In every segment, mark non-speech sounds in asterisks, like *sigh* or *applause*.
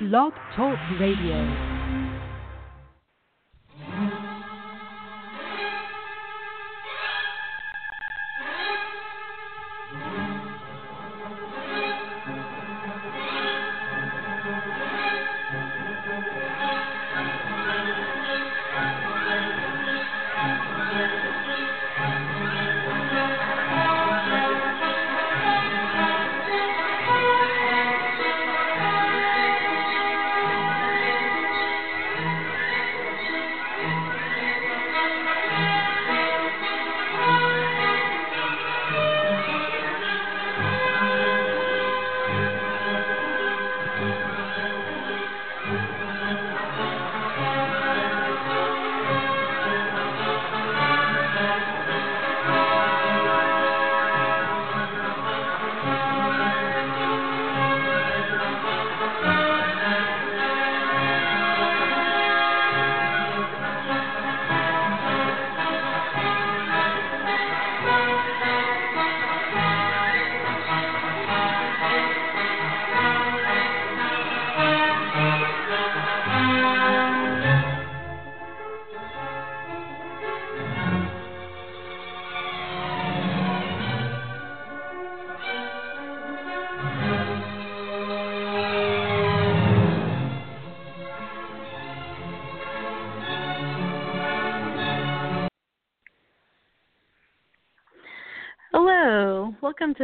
Blog Talk Radio.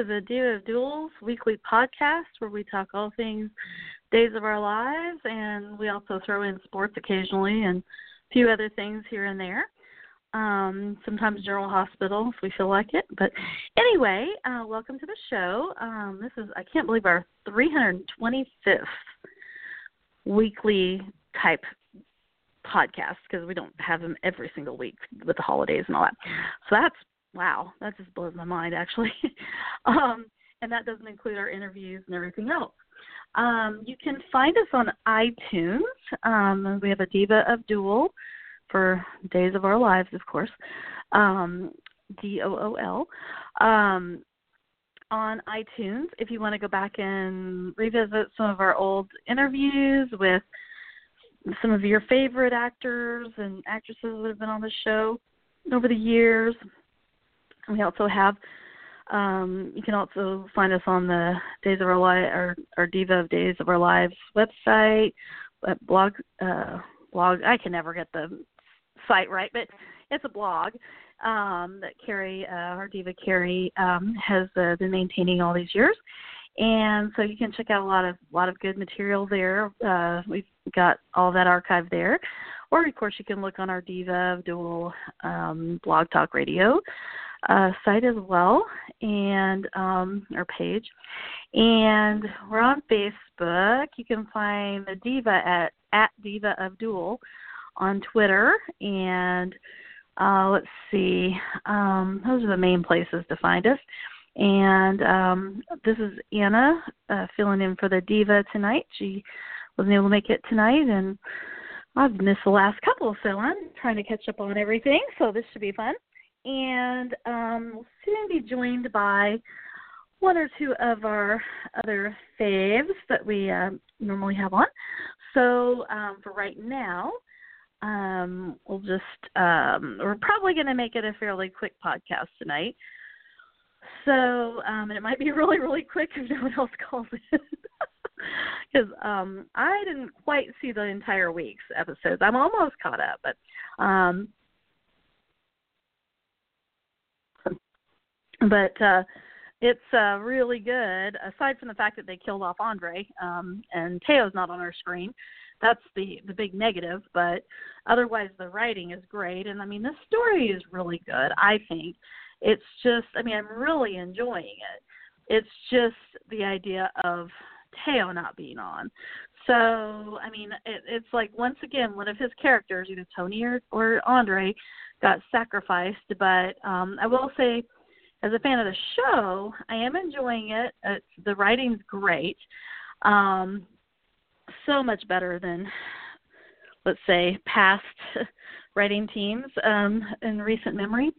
The Diva of DOOL's weekly podcast where we talk all things days of our lives and we also throw in sports occasionally and a few other things here and there. Um, sometimes General Hospital if we feel like it. But anyway, uh, welcome to the show. Um, this is, I can't believe, our 325th weekly type podcast because we don't have them every single week with the holidays and all that. So that's wow, that just blows my mind actually. *laughs* um, and that doesn't include our interviews and everything else. Um, you can find us on iTunes. Um, we have a Diva of DOOL for Days of Our Lives, of course. Um, D O O L. Um, on iTunes, if you want to go back and revisit some of our old interviews with some of your favorite actors and actresses that have been on the show over the years, we also have um, you can also find us on the Days of Our Lives, our, our Diva of Days of Our Lives website, blog, uh, blog. I can never get the site right, but it's a blog um, that Carrie, uh, our diva Carrie, um, has uh, been maintaining all these years, and so you can check out a lot of lot of good material there. Uh, we've got all that archive there, or of course you can look on our Diva DOOL um, Blog Talk Radio uh, site as well and um, our page. And we're on Facebook. You can find the Diva at at Diva of DOOL on Twitter and uh, let's see, um, those are the main places to find us. And um, this is Anna uh, filling in for the Diva tonight. She wasn't able to make it tonight, and I've missed the last couple, so I'm trying to catch up on everything. So this should be fun and um, we'll soon be joined by one or two of our other faves that we uh, normally have on. So um, for right now, um, we'll just um, we're probably going to make it a fairly quick podcast tonight. So um, and it might be *laughs* really really quick if no one else calls it. Because *laughs* um, I didn't quite see the entire week's episodes. I'm almost caught up, but um, but uh it's uh really good. Aside from the fact that they killed off andre um and thaao's not on our screen that's the the big negative. But otherwise the writing is great. And i mean the story is really good i think. It's just i mean i'm really enjoying it. It's just the idea of thaao not being on. So i mean it, it's like once again one of his characters either tony or or andre got sacrificed. But um i will say as a fan of the show, I am enjoying it. It's, the writing's great. Um, so much better than, let's say, past *laughs* writing teams um, in recent memory.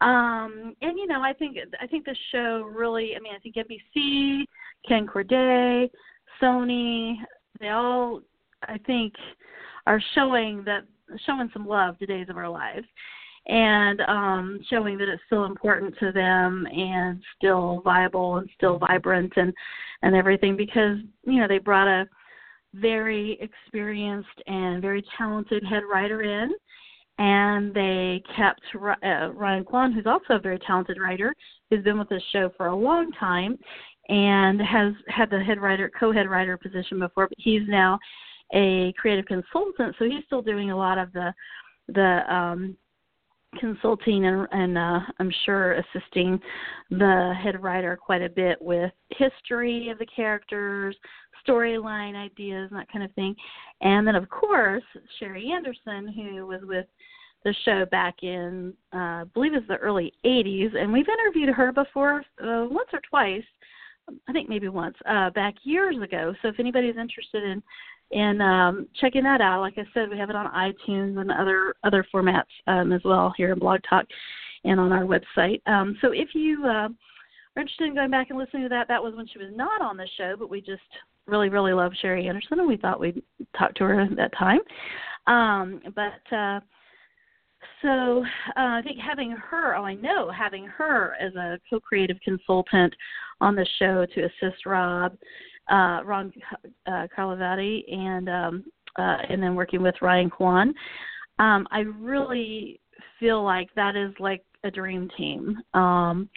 Um, and you know, I think I think the show really. I mean, I think NBC, Ken Corday, Sony, they all I think are showing that showing some love to Days of Our Lives and um showing that it's still important to them and still viable and still vibrant and and everything because you know they brought a very experienced and very talented head writer in and they kept uh, Ryan Quan, who's also a very talented writer, who's been with this show for a long time, and has had the head writer, co-head writer position before, but he's now a creative consultant, so he's still doing a lot of the the um, consulting and, and uh, I'm sure assisting the head writer quite a bit with history of the characters, storyline ideas, and that kind of thing. And then, of course, Sheri Anderson, who was with the show back in, uh, I believe it's the early 80s, and we've interviewed her before uh, once or twice. I think maybe once uh, back years ago. So if anybody's interested in in um, checking that out, like I said, we have it on iTunes and other other formats um, as well here in Blog Talk and on our website. Um, so if you uh, are interested in going back and listening to that, that was when she was not on the show, but we just really, really love Sheri Anderson, and we thought we'd talk to her at that time. Um, but uh, so uh, I think having her, oh, I know, having her as a co-creative consultant on the show to assist Rob, uh, Ron uh, Carlivati, and um, uh, and then working with Ryan Quan, um, I really feel like that is like a dream team um,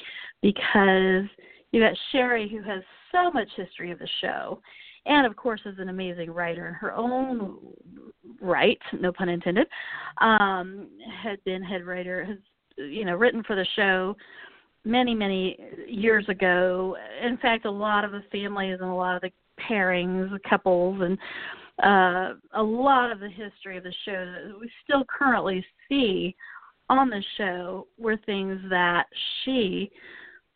because you got Sheri who has so much history of the show and of course is an amazing writer in her own right no pun intended um had been head writer has you know written for the show many many years ago in fact a lot of the families and a lot of the pairings the couples and uh a lot of the history of the show that we still currently see on the show were things that she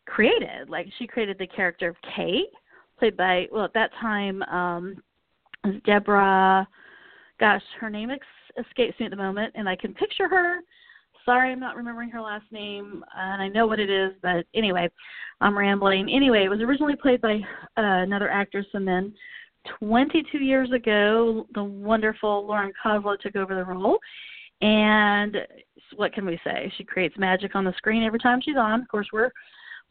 created like she created the character of kate played by well at that time um Deborah gosh, her name ex- escapes me at the moment and I can picture her. Sorry, I'm not remembering her last name and I know what it is, but anyway, I'm rambling. Anyway, it was originally played by uh, another actress and then 22 years ago, the wonderful Lauren Koslow took over the role. And what can we say? She creates magic on the screen every time she's on. Of course, we're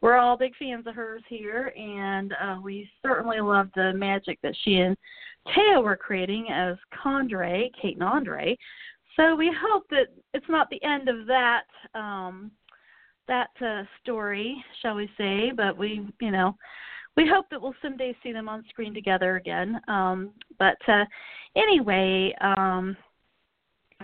we're all big fans of hers here, and uh, we certainly love the magic that she and Thaao were creating as Condre, Kate and Andre. So we hope that it's not the end of that um, that uh, story, shall we say? But we, you know, we hope that we'll someday see them on screen together again. Um, but uh, anyway, um,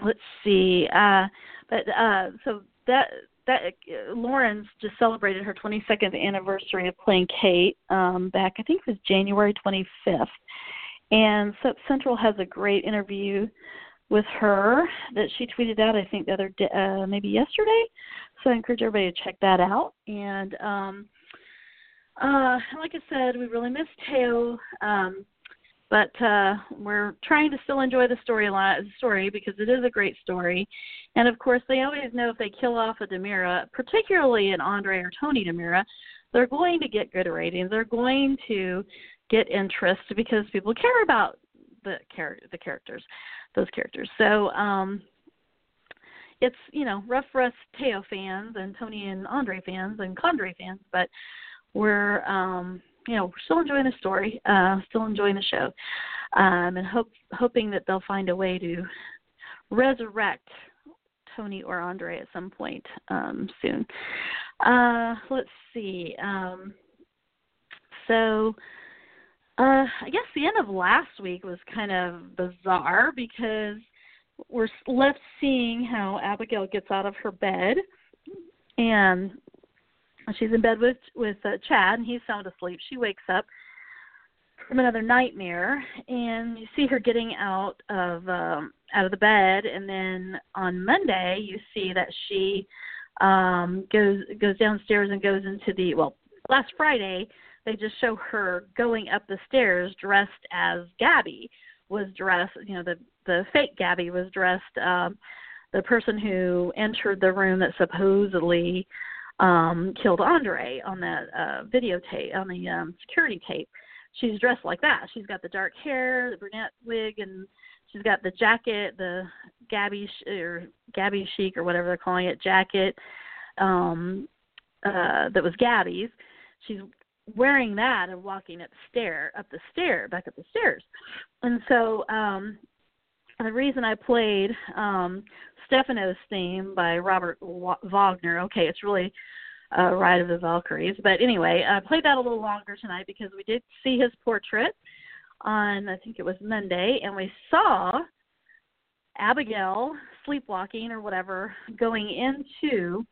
let's see. Uh, but uh, so that that uh, Lauren's just celebrated her 22nd anniversary of playing Kate um, back, I think it was January 25th. And Soap Central has a great interview with her that she tweeted out, I think, the other day, uh, maybe yesterday. So I encourage everybody to check that out. And um, uh, like I said, we really miss Thaao. Um, but uh, we're trying to still enjoy the storyline story because it is a great story. And of course, they always know if they kill off a DiMera, particularly an Andre or Tony DiMera, they're going to get good ratings. They're going to get interest because people care about the char- the characters, those characters. So um, it's you know rough for us Thaao fans and Tony and Andre fans and Condre fans, but we're um, you know, we're still enjoying the story, uh, still enjoying the show, um, and hope hoping that they'll find a way to resurrect Tony or Andre at some point um, soon. Uh, let's see. Um, so. Uh, I guess the end of last week was kind of bizarre because we're left seeing how Abigail gets out of her bed and she's in bed with with uh, Chad, and he's sound asleep. She wakes up from another nightmare, and you see her getting out of um, out of the bed, and then on Monday you see that she um goes goes downstairs and goes into the well last Friday they just show her going up the stairs dressed as Gabi was dressed you know the the fake Gabi was dressed um the person who entered the room that supposedly um, killed Andre on that uh, videotape on the um, security tape. she's dressed like that. She's got the dark hair, the brunette wig, and she's got the jacket, the Gabi or Gabi chic or whatever they're calling it jacket um uh that was Gabi's. She's wearing that and walking up the stair up the stair back up the stairs. And so um the reason I played um Stefano's theme by Robert Wagner. Okay, it's really uh, Ride of the Valkyries. But anyway, I played that a little longer tonight because we did see his portrait on, I think it was Monday, and we saw Abigail sleepwalking or whatever going into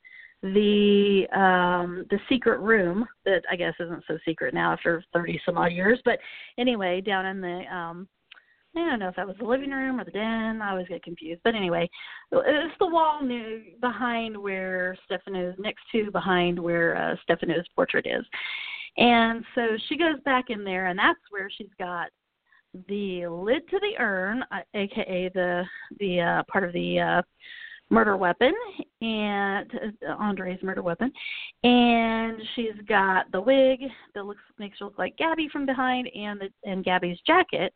the um the secret room that I guess isn't so secret now after 30 some odd years but anyway down in the um I don't know if that was the living room or the den. I always get confused. But anyway, it's the wall new behind where Stefano's next to behind where uh, Stefano's portrait is. And so she goes back in there, and that's where she's got the lid to the urn, uh, aka the the uh, part of the uh, murder weapon and uh, Andre's murder weapon, and she's got the wig that looks makes her look like Gabi from behind, and the and Gabi's jacket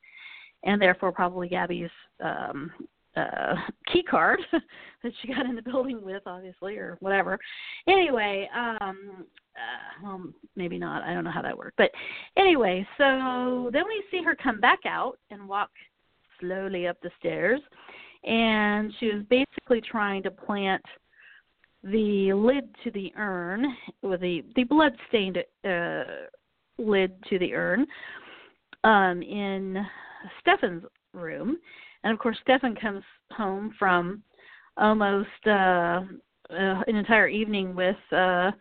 and therefore probably Gabi's um, uh, key card *laughs* that she got in the building with, obviously, or whatever. Anyway, um, uh, well, maybe not. I don't know how that worked, but anyway, so then we see her come back out and walk slowly up the stairs, and she was basically trying to plant the lid to the urn with the the blood stained uh, lid to the urn um, in Stefan's room, and of course Stefan comes home from almost uh, uh, an entire evening with uh,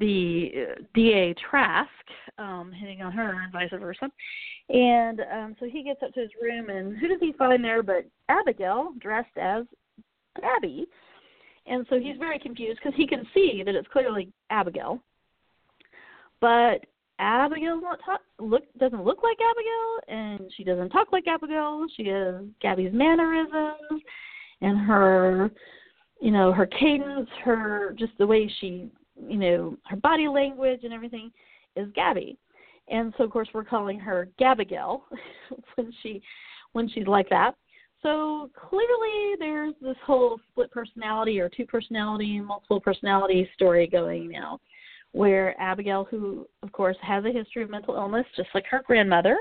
the DA Trask um, hitting on her and vice versa. And um, so he gets up to his room, and who does he find there but Abigail dressed as Abby? And so he's very confused because he can see that it's clearly Abigail. But Abigail not talk look doesn't look like Abigail and she doesn't talk like Abigail. She has Gabi's mannerisms and her you know, her cadence, her just the way she you know, her body language and everything is Gabi. And so of course we're calling her Gabigail *laughs* when she when she's like that. So clearly there's this whole split personality or two personality, multiple personality story going now where Abigail, who of course has a history of mental illness, just like her grandmother,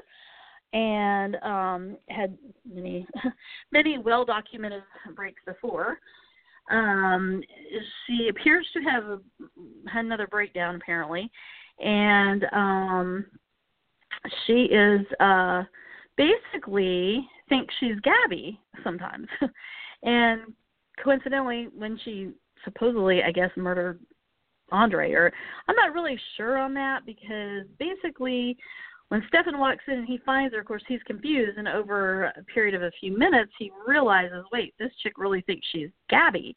and um, had many *laughs* many well documented breaks before. Um, she appears to have had another breakdown apparently, and um, she is uh, basically thinks she's Gabi sometimes, *laughs* and coincidentally, when she supposedly, I guess, murdered Andre, or I'm not really sure on that because basically when Stefan walks in and he finds her, of course, he's confused, and over a period of a few minutes, he realizes, wait, this chick really thinks she's Gabi.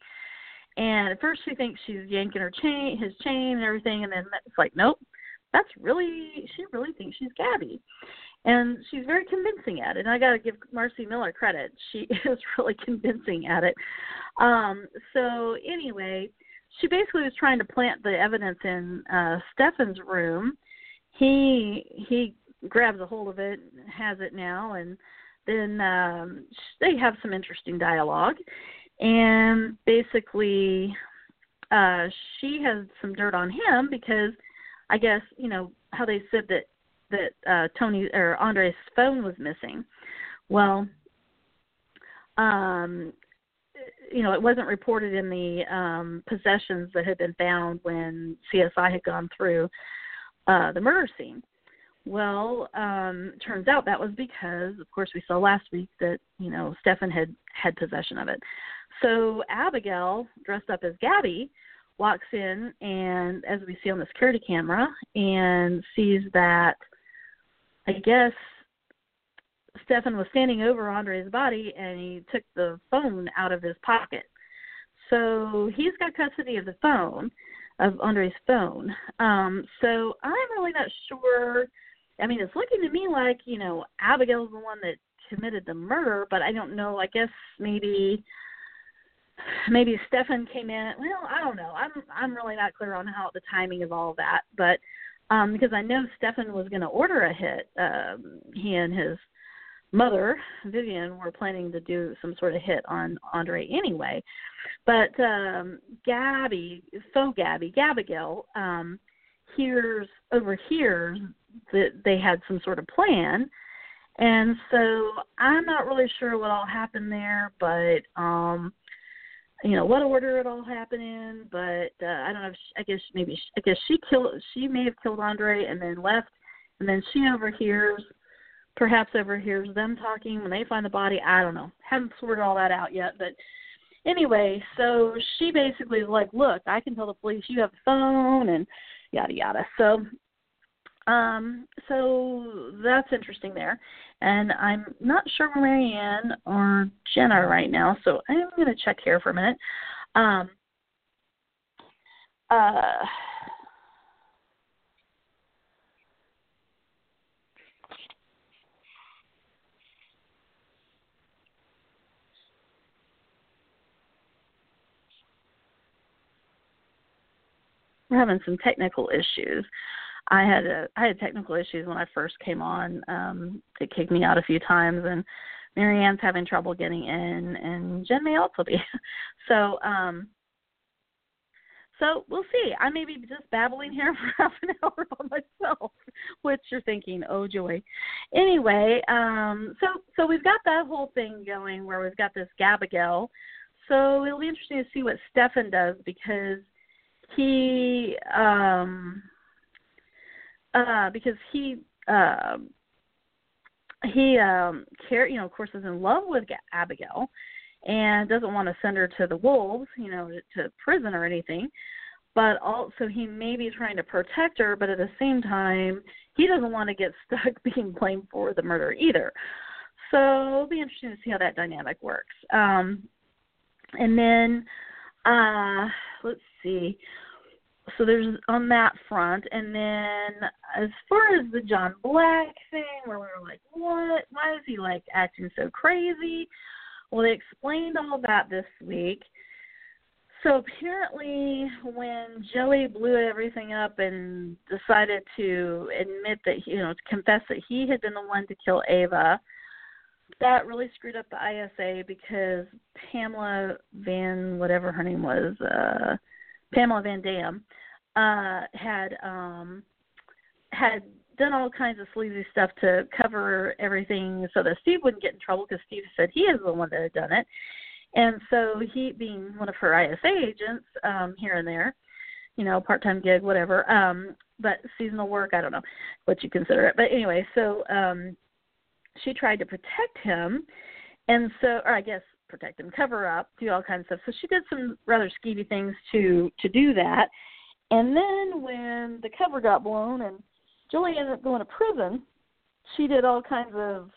And at first, she thinks she's yanking her chain, his chain, and everything, and then it's like, nope, that's really, she really thinks she's Gabi. And she's very convincing at it. And I got to give Marci Miller credit; she *laughs* is really convincing at it. Um, so anyway, she basically was trying to plant the evidence in uh Stefan's room. He he grabs a hold of it, has it now, and then um they have some interesting dialogue. And basically, uh she has some dirt on him because I guess you know how they said that that uh Tony or Andre's phone was missing. Well, um you know, it wasn't reported in the um, possessions that had been found when CSI had gone through uh, the murder scene. Well, um, turns out that was because, of course, we saw last week that you know Stefan had had possession of it. So Abigail, dressed up as Gabi, walks in and, as we see on the security camera, and sees that I guess Stefan was standing over Andre's body and he took the phone out of his pocket. So he's got custody of the phone, of Andre's phone. Um, so I'm really not sure. I mean, it's looking to me like, you know, Abigail's the one that committed the murder, but I don't know. I guess maybe maybe Stefan came in. Well, I don't know. I'm I'm really not clear on how the timing of all that, but um, because I know Stefan was going to order a hit. Um, he and his mother, Vivian, were planning to do some sort of hit on Andre anyway. But um, Gabi, so Gabi, Gabigail, um, hears overhears that they had some sort of plan. And so I'm not really sure what all happened there, but um you know what order it all happened in, but uh, I don't know. If she, I guess maybe she, I guess she killed. She may have killed Andre and then left, and then she overhears, perhaps overhears them talking when they find the body. I don't know. Haven't sorted all that out yet, but anyway, so she basically is like, "Look, I can tell the police you have a phone and yada yada." So um, so that's interesting there. And I'm not sure where Marianne or Jenna right now, so I'm going to check here for a minute. Um, uh, we're having some technical issues. I had a I had technical issues when I first came on. Um, it kicked me out a few times, and Marianne's having trouble getting in, and Jen may also be. *laughs* so, um, so we'll see. I may be just babbling here *laughs* for half an hour by myself, which you're thinking, oh joy. Anyway, um, so so we've got that whole thing going where we've got this Gabigail. So it'll be interesting to see what Stefan does because he um uh, because he uh, he um, care you know of course is in love with Abigail and doesn't want to send her to the wolves you know to prison or anything. But also he may be trying to protect her but at the same time he doesn't want to get *laughs* stuck being blamed for the murder either. So it'll be interesting to see how that dynamic works. Um and then uh let's see so there's on that front and then as far as the john black thing where we were like what? Why is he like acting so crazy? Well they explained all that this week. So apparently when joey blew everything up and decided to admit that you know to confess that he had been the one to kill ava that really screwed up the isa because pamela van whatever her name was uh Pamela Van Dam uh, had um, had done all kinds of sleazy stuff to cover everything so that Steve wouldn't get in trouble because Steve said he is the one that had done it. And so he, being one of her ISA agents um, here and there, you know, part-time gig, whatever, um, but seasonal work, I don't know what you consider it. But anyway, so um, she tried to protect him, and so, or I guess protect him, cover up, do all kinds of stuff. So she did some rather skeevy things to to do that. And then when the cover got blown and Julie ended up going to prison, she did all kinds of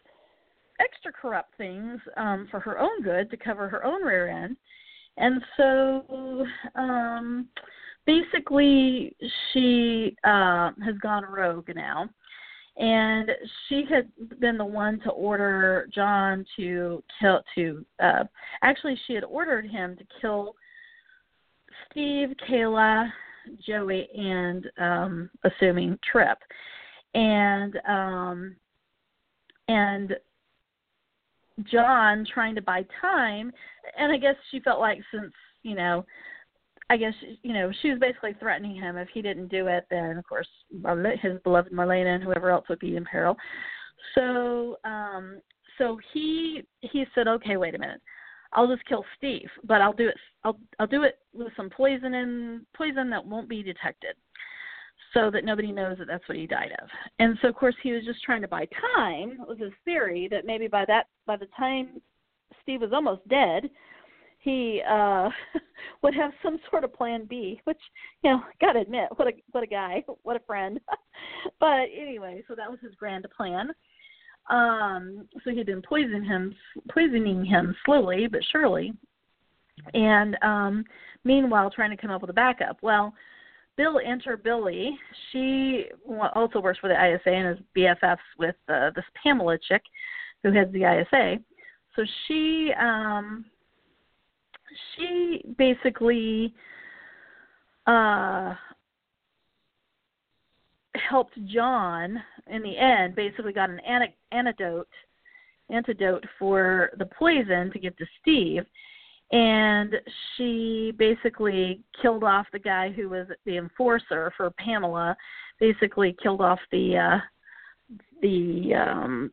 extra corrupt things um for her own good to cover her own rear end. And so um basically she uh has gone rogue now and she had been the one to order John to kill to uh actually she had ordered him to kill Steve, Kayla, Joey, and um assuming Tripp. And um and John trying to buy time and I guess she felt like since, you know, I guess you know she was basically threatening him if he didn't do it. Then of course his beloved Marlena and whoever else would be in peril. So um, so he he said, okay, wait a minute, I'll just kill Steve, but I'll do it. I'll I'll do it with some poison and poison that won't be detected, so that nobody knows that that's what he died of. And so of course he was just trying to buy time. It was his theory that maybe by that by the time Steve was almost dead he uh *laughs* would have some sort of plan B, which you know, gotta admit, what a what a guy, *laughs* what a friend. *laughs* but anyway, so that was his grand plan. Um, so he'd been poisoning him, poisoning him slowly but surely, and um, meanwhile trying to come up with a backup. Well, Bill enter Billie. She also works for the ISA and is BFFs with uh, this Pamela chick who heads the ISA. So she um she basically uh helped John in the end. Basically, got an antidote antidote for the poison to give to Steve, and she basically killed off the guy who was the enforcer for Pamela. Basically, killed off the uh, the um,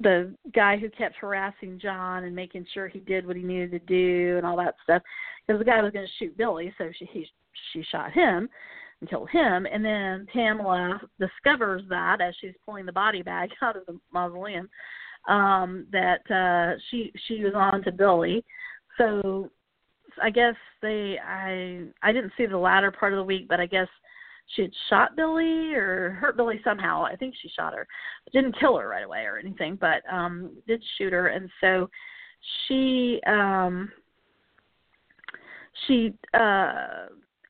the guy who kept harassing John and making sure he did what he needed to do and all that stuff. Because the guy was going to shoot Billie, so she he, she shot him and killed him. And then Pamela discovers that as she's pulling the body bag *laughs* out of the mausoleum, um, that uh, she she was on to Billie. So I guess they I I didn't see the latter part of the week, but I guess she had shot Billie or hurt Billie somehow. I think she shot her. Didn't kill her right away or anything, but um did shoot her and so she um she uh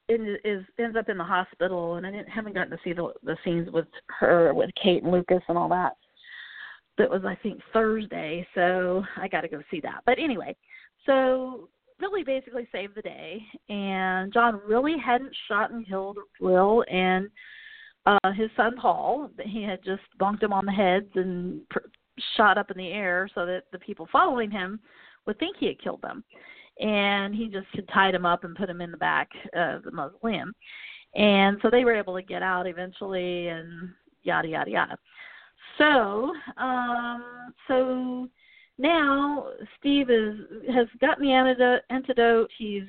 in, is ends up in the hospital and I didn't haven't gotten to see the the scenes with her with Kate and Lucas and all that. That was I think Thursday, so I got to go see that. But anyway, so Billie basically saved the day, and John really hadn't shot and killed Will and uh his son Paul. He had just bonked him on the heads and pr- shot up in the air so that the people following him would think he had killed them. And he just had tied him up and put him in the back of the mausoleum. And so they were able to get out eventually and yada yada yada. So, um so now Steve is has gotten the antidote. antidote. He's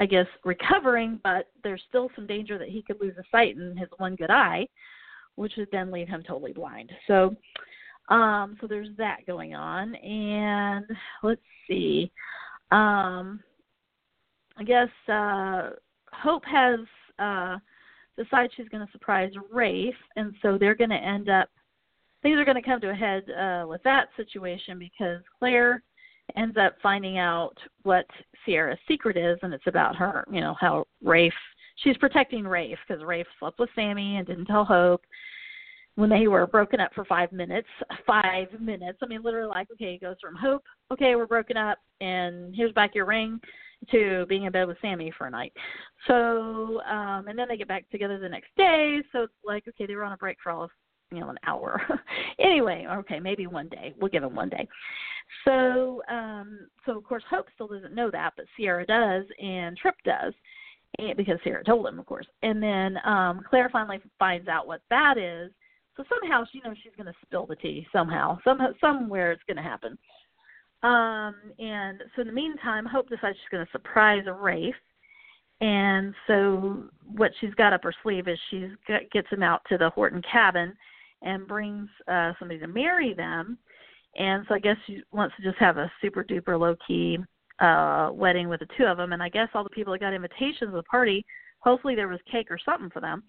I guess recovering, but there's still some danger that he could lose a sight in his one good eye, which would then leave him totally blind. So, um, so there's that going on, and let's see. Um, I guess uh, Hope has uh, decided she's going to surprise Rafe, and so they're going to end up things are going to come to a head uh, with that situation because Claire ends up finding out what Ciara's secret is, and it's about her. You know how Rafe she's protecting Rafe because Rafe slept with Sammy and didn't tell Hope when they were broken up for five minutes. Five minutes. I mean, literally, like okay, it goes from Hope, okay, we're broken up, and here's back your ring, to being in bed with Sammy for a night. So, um, and then they get back together the next day. So it's like, okay, they were on a break for all of you know an hour. *laughs* Anyway okay maybe one day. We'll give him one day. So um so of course hope still doesn't know that but ciara does and tripp does and because ciara told him of course. And then um claire finally finds out what that is. So somehow she knows she's going to spill the tea somehow. Somehow somewhere it's going to happen. Um and so in the meantime hope decides she's going to surprise rafe. And so what she's got up her sleeve is she's gets him out to the Horton cabin and brings uh, somebody to marry them. And so I guess she wants to just have a super duper low key uh, wedding with the two of them. And I guess all the people that got invitations to the party, hopefully there was cake or something for them.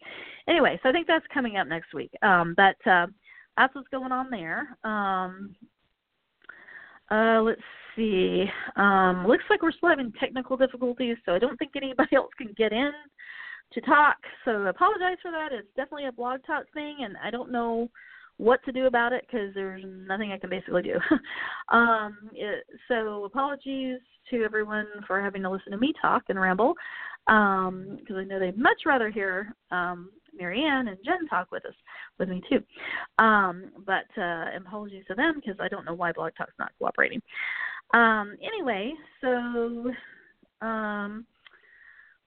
Anyway, so I think that's coming up next week. Um, but uh, that's what's going on there. Um, uh, let's see. Um, looks like we're still having technical difficulties, so I don't think anybody *laughs* else can get in to talk. So I apologize for that. It's definitely a blog talk thing, and I don't know what to do about it because there's nothing I can basically do. *laughs* um, it, so apologies to everyone for having to listen to me talk and ramble because um, I know they'd much rather hear um, Marianne and Jen talk with us, with me too. Um, but uh, apologies to them because I don't know why Blog Talk's not cooperating. Um, anyway, so um,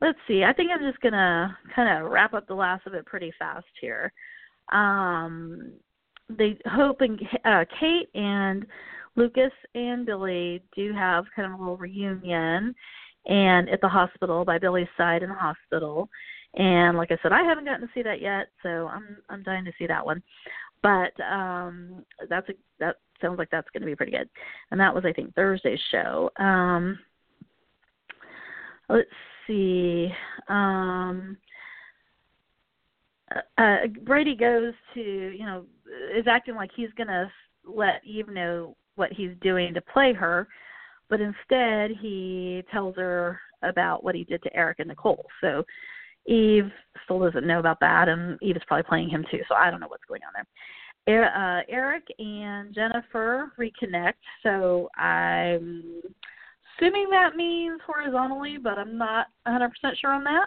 let's see. I think I'm just gonna kind of wrap up the last of it pretty fast here. Um, they hope and uh, Kate and Lucas and Billie do have kind of a little reunion, and at the hospital by Billie's side in the hospital. And like I said, I haven't gotten to see that yet, so I'm I'm dying to see that one. But um, that's a that sounds like that's going to be pretty good. And that was I think Thursday's show. Um, let's see. Um, uh, uh, Brady goes to, you know, is acting like he's going to let Eve know what he's doing to play her, but instead he tells her about what he did to Eric and Nicole. So Eve still doesn't know about that, and Eve is probably playing him too. So I don't know what's going on there. Uh, Eric and Jennifer reconnect. So I'm assuming that means horizontally, but I'm not 100% sure on that.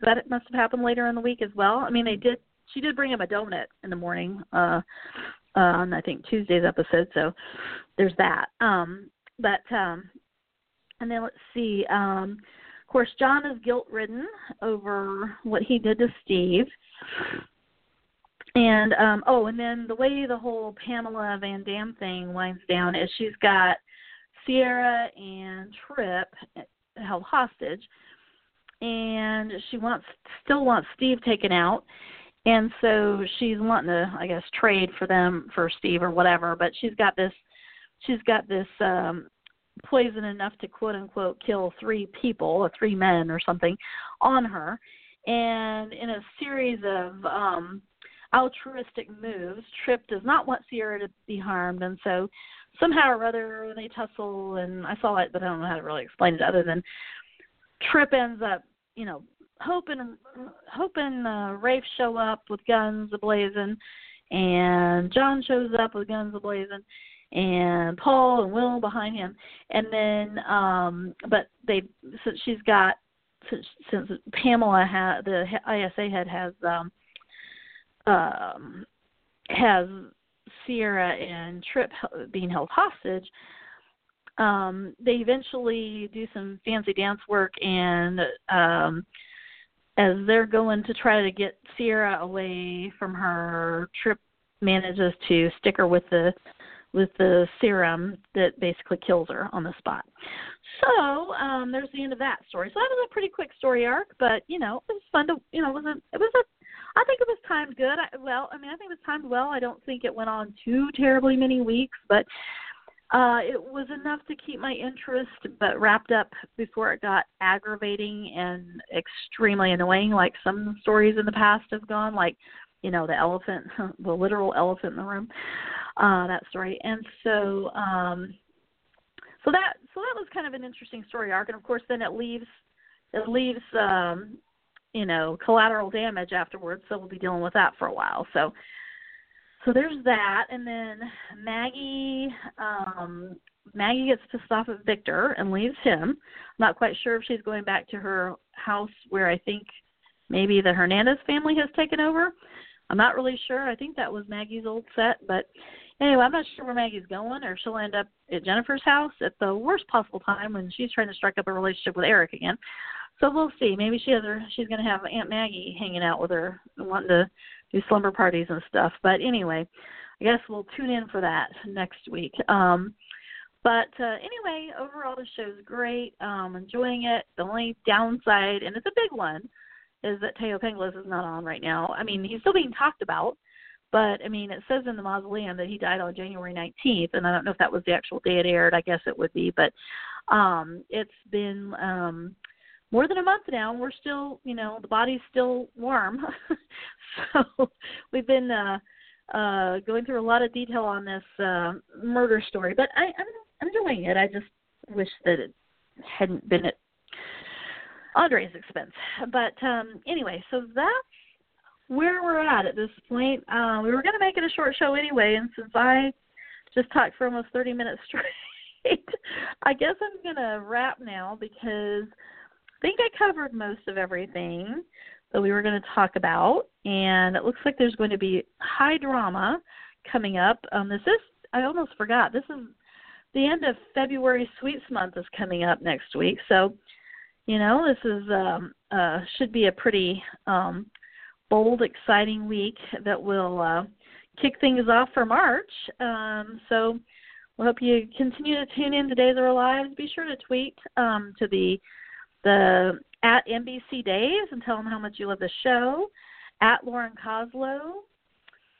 That must have happened later in the week as well. I mean, they did she did bring him a donut in the morning uh, uh, on I think Tuesday's episode. So there's that. Um, but um, and then let's see. Um, of course, John is guilt ridden over what he did to Steve. And um oh, and then the way the whole Pamela Van Dam thing winds down is she's got Ciara and Tripp held hostage, and she wants still wants Steve taken out, and so she's wanting to I guess trade for them for Steve or whatever. But she's got this she's got this um poison enough to quote unquote kill three people or three men or something on her and in a series of um altruistic moves. Tripp does not want Ciara to be harmed, and so somehow or other they tussle. And I saw it, but I don't know how to really explain it other than Tripp ends up, you know, hoping hoping uh, Rafe show up with guns ablazing, and John shows up with guns ablazing. And Paul and Will behind him, and then, um but they since she's got since, since Pamela had the ISA head has um um, has Ciara and Tripp being held hostage, um, they eventually do some fancy dance work, and um, as they're going to try to get Ciara away from her, Tripp manages to stick her with the with the serum that basically kills her on the spot. So um, there's the end of that story. So that was a pretty quick story arc, but you know it was fun to you know it was a it was a I think it was timed good. I, well, I mean, I think it was timed well. I don't think it went on too terribly many weeks, but uh it was enough to keep my interest but wrapped up before it got aggravating and extremely annoying like some stories in the past have gone like you know the elephant *laughs* the literal elephant in the room uh that story and so um so that so that was kind of an interesting story arc and of course then it leaves it leaves um you know collateral damage afterwards so we'll be dealing with that for a while. So so there's that. And then maggie um maggie gets pissed off at victor and leaves him. I'm not quite sure if she's going back to her house where i think maybe the hernandez family has taken over. I'm not really sure. I think that was maggie's old set. But anyway i'm not sure where maggie's going or she'll end up at jennifer's house at the worst possible time when she's trying to strike up a relationship with eric again so we'll see. Maybe she has her. She's going to have Aunt Maggie hanging out with her, wanting to do slumber parties and stuff. But anyway, I guess we'll tune in for that next week. Um, but uh, anyway, overall the show's great. Um, enjoying it. The only downside, and it's a big one, is that Thaao Penghlis is not on right now. I mean, he's still being talked about, but I mean, it says in the mausoleum that he died on January 19th, and I don't know if that was the actual day it aired. I guess it would be, but um, it's been um, more than a month now and we're still you know the body's still warm. *laughs* So we've been uh uh going through a lot of detail on this uh murder story but i i'm enjoying it. I just wish that it hadn't been at andre's expense. But um anyway so that's where we're at at this point. Uh we were going to make it a short show anyway and since i just talked for almost 30 minutes *laughs* straight i guess i'm going to wrap now because think I covered most of everything that we were going to talk about, and it looks like there's going to be high drama coming up. Um, this is I almost forgot. This is the end of February. Sweeps Month is coming up next week, so you know this is um, uh, should be a pretty um, bold, exciting week that will uh, kick things off for March. Um, so we hope you continue to tune in to Days of Our Lives. Be sure to tweet um, to the the at NBC Days and tell them how much you love the show. At Lauren Koslow,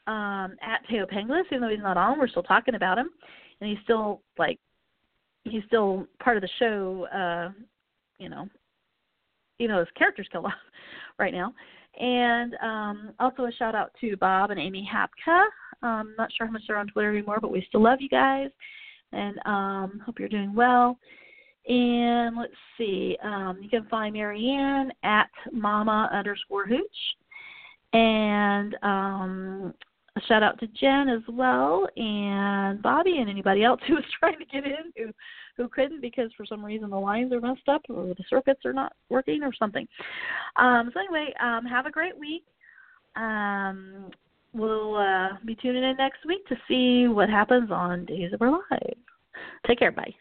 um, at Thaao Penghlis, even though he's not on, we're still talking about him, and he's still like he's still part of the show. Uh, you know, even though his character's killed *laughs* off right now. And um, also a shout out to Bob and Amy Hapka. Um, not sure how much they're on Twitter anymore, but we still love you guys, and um, hope you're doing well. And let's see, um, you can find Marianne at mama underscore hooch. And um, a shout out to Jen as well, and Bobby, and anybody else *laughs* who was trying to get in who who couldn't because for some reason the lines are messed up or the circuits are not working or something. Um, so anyway, um, have a great week. Um, we'll uh, be tuning in next week to see what happens on Days of Our Lives. Take care. Bye.